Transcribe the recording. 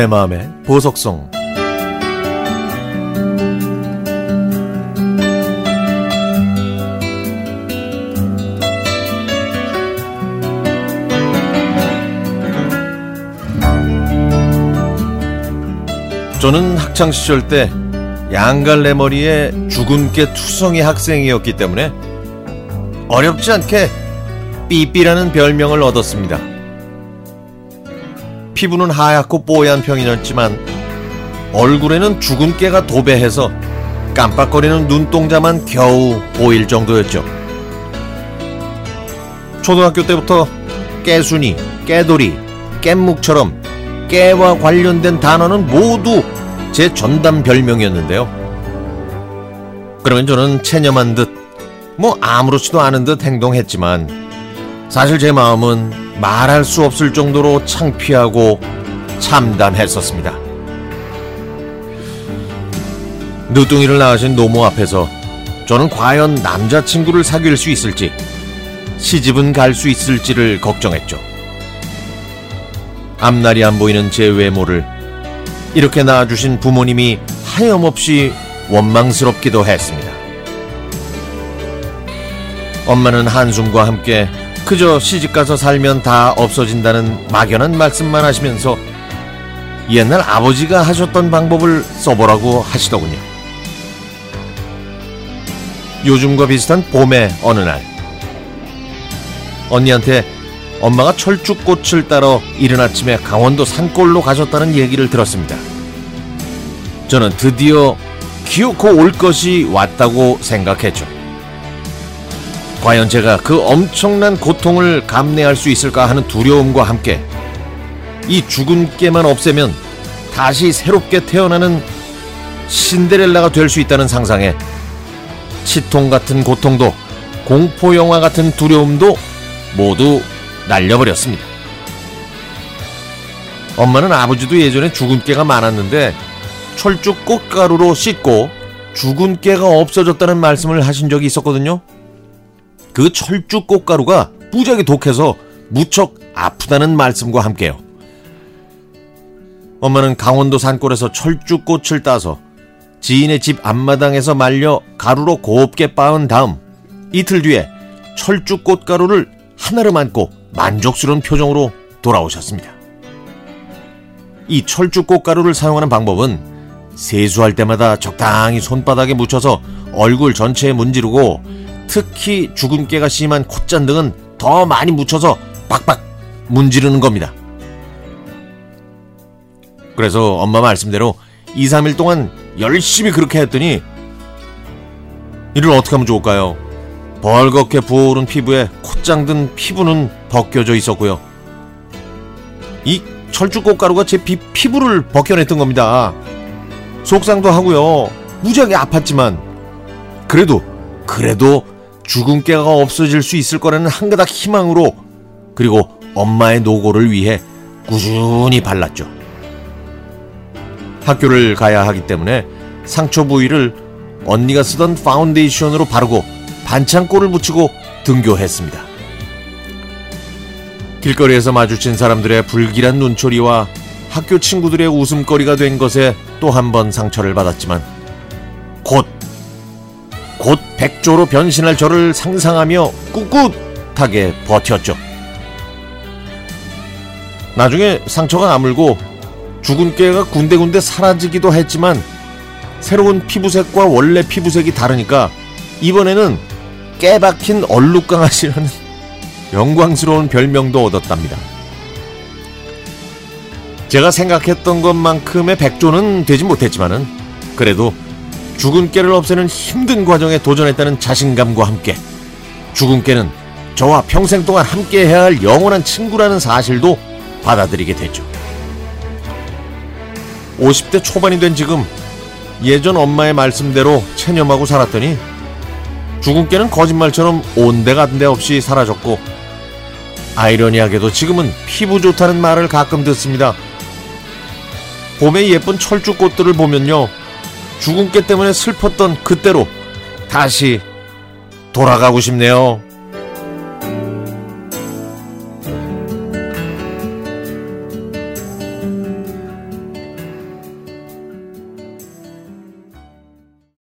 내 마음의 보석성 저는 학창 시절 때 양갈래 머리에 개 투성이 학생이었기 때문에 어렵지 않게 삐삐라는 별명을 얻었습니다. 피부는 하얗고 뽀얀 편이었지만 얼굴에는 죽은 깨가 도배해서 깜빡거리는 눈동자만 겨우 보일 정도였죠. 초등학교 때부터 깨순이, 깨돌이, 깻묵처럼 깨와 관련된 단어는 모두 제 전담 별명이었는데요. 그러면 저는 체념한 듯, 뭐 아무렇지도 않은 듯 행동했지만 사실 제 마음은 말할 수 없을 정도로 창피하고 참담했었습니다. 늦둥이를 낳으신 노모 앞에서 저는 과연 남자친구를 사귈 수 있을지, 시집은 갈 수 있을지를 걱정했죠. 앞날이 안 보이는 제 외모를 이렇게 낳아주신 부모님이 하염없이 원망스럽기도 했습니다. 엄마는 한숨과 함께 그저 시집가서 살면 다 없어진다는 막연한 말씀만 하시면서 옛날 아버지가 하셨던 방법을 써보라고 하시더군요. 요즘과 비슷한 봄의 어느 날 언니한테 엄마가 철쭉꽃을 따러 이른 아침에 강원도 산골로 가셨다는 얘기를 들었습니다. 저는 드디어 기어코 올 것이 왔다고 생각했죠. 과연 제가 그 엄청난 고통을 감내할 수 있을까 하는 두려움과 함께 이 죽은 깨만 없애면 다시 새롭게 태어나는 신데렐라가 될 수 있다는 상상에 치통 같은 고통도 공포 영화 같은 두려움도 모두 날려버렸습니다. 엄마는 아버지도 예전에 죽은 깨가 많았는데 철쭉 꽃가루로 씻고 죽은 깨가 없어졌다는 말씀을 하신 적이 있었거든요. 그 철쭉 꽃가루가 무지하게 독해서 무척 아프다는 말씀과 함께요. 엄마는 강원도 산골에서 철쭉꽃을 따서 지인의 집 앞마당에서 말려 가루로 곱게 빻은 다음 이틀 뒤에 철쭉꽃 가루를 하나를 안고 만족스러운 표정으로 돌아오셨습니다. 이 철쭉꽃 가루를 사용하는 방법은 세수할 때마다 적당히 손바닥에 묻혀서 얼굴 전체에 문지르고 특히 죽은 깨가 심한 콧잔 등은 더 많이 묻혀서 박박 문지르는 겁니다. 그래서 엄마 말씀대로 2, 3일 동안 열심히 그렇게 했더니 이를 어떻게 하면 좋을까요? 벌겋게 부어오른 피부에 콧장 든 피부는 벗겨져 있었고요. 이 철쭉꽃가루가 제 피, 피부를 벗겨냈던 겁니다. 속상도 하고요. 무지하게 아팠지만 그래도 그래도 죽은 깨가 없어질 수 있을 거라는 한 가닥 희망으로 그리고 엄마의 노고를 위해 꾸준히 발랐죠. 학교를 가야 하기 때문에 상처 부위를 언니가 쓰던 파운데이션으로 바르고 반창고를 붙이고 등교했습니다. 길거리에서 마주친 사람들의 불길한 눈초리와 학교 친구들의 웃음거리가 된 것에 또 한 번 상처를 받았지만 곧, 곧 백조로 변신할 저를 상상하며 꿋꿋하게 버텼죠. 나중에 상처가 아물고 죽은 깨가 군데군데 사라지기도 했지만 새로운 피부색과 원래 피부색이 다르니까 이번에는 깨박힌 얼룩강아지라는 영광스러운 별명도 얻었답니다. 제가 생각했던 것만큼의 백조는 되지 못했지만은 그래도 죽은 깨를 없애는 힘든 과정에 도전했다는 자신감과 함께 죽은 깨는 저와 평생 동안 함께 해야 할 영원한 친구라는 사실도 받아들이게 됐죠. 50대 초반이 된 지금 예전 엄마의 말씀대로 체념하고 살았더니 죽은 깨는 거짓말처럼 온데간데 없이 사라졌고 아이러니하게도 지금은 피부 좋다는 말을 가끔 듣습니다. 봄의 예쁜 철쭉꽃들을 보면요. 깨 때문에 슬펐던 그때로 다시 돌아가고 싶네요.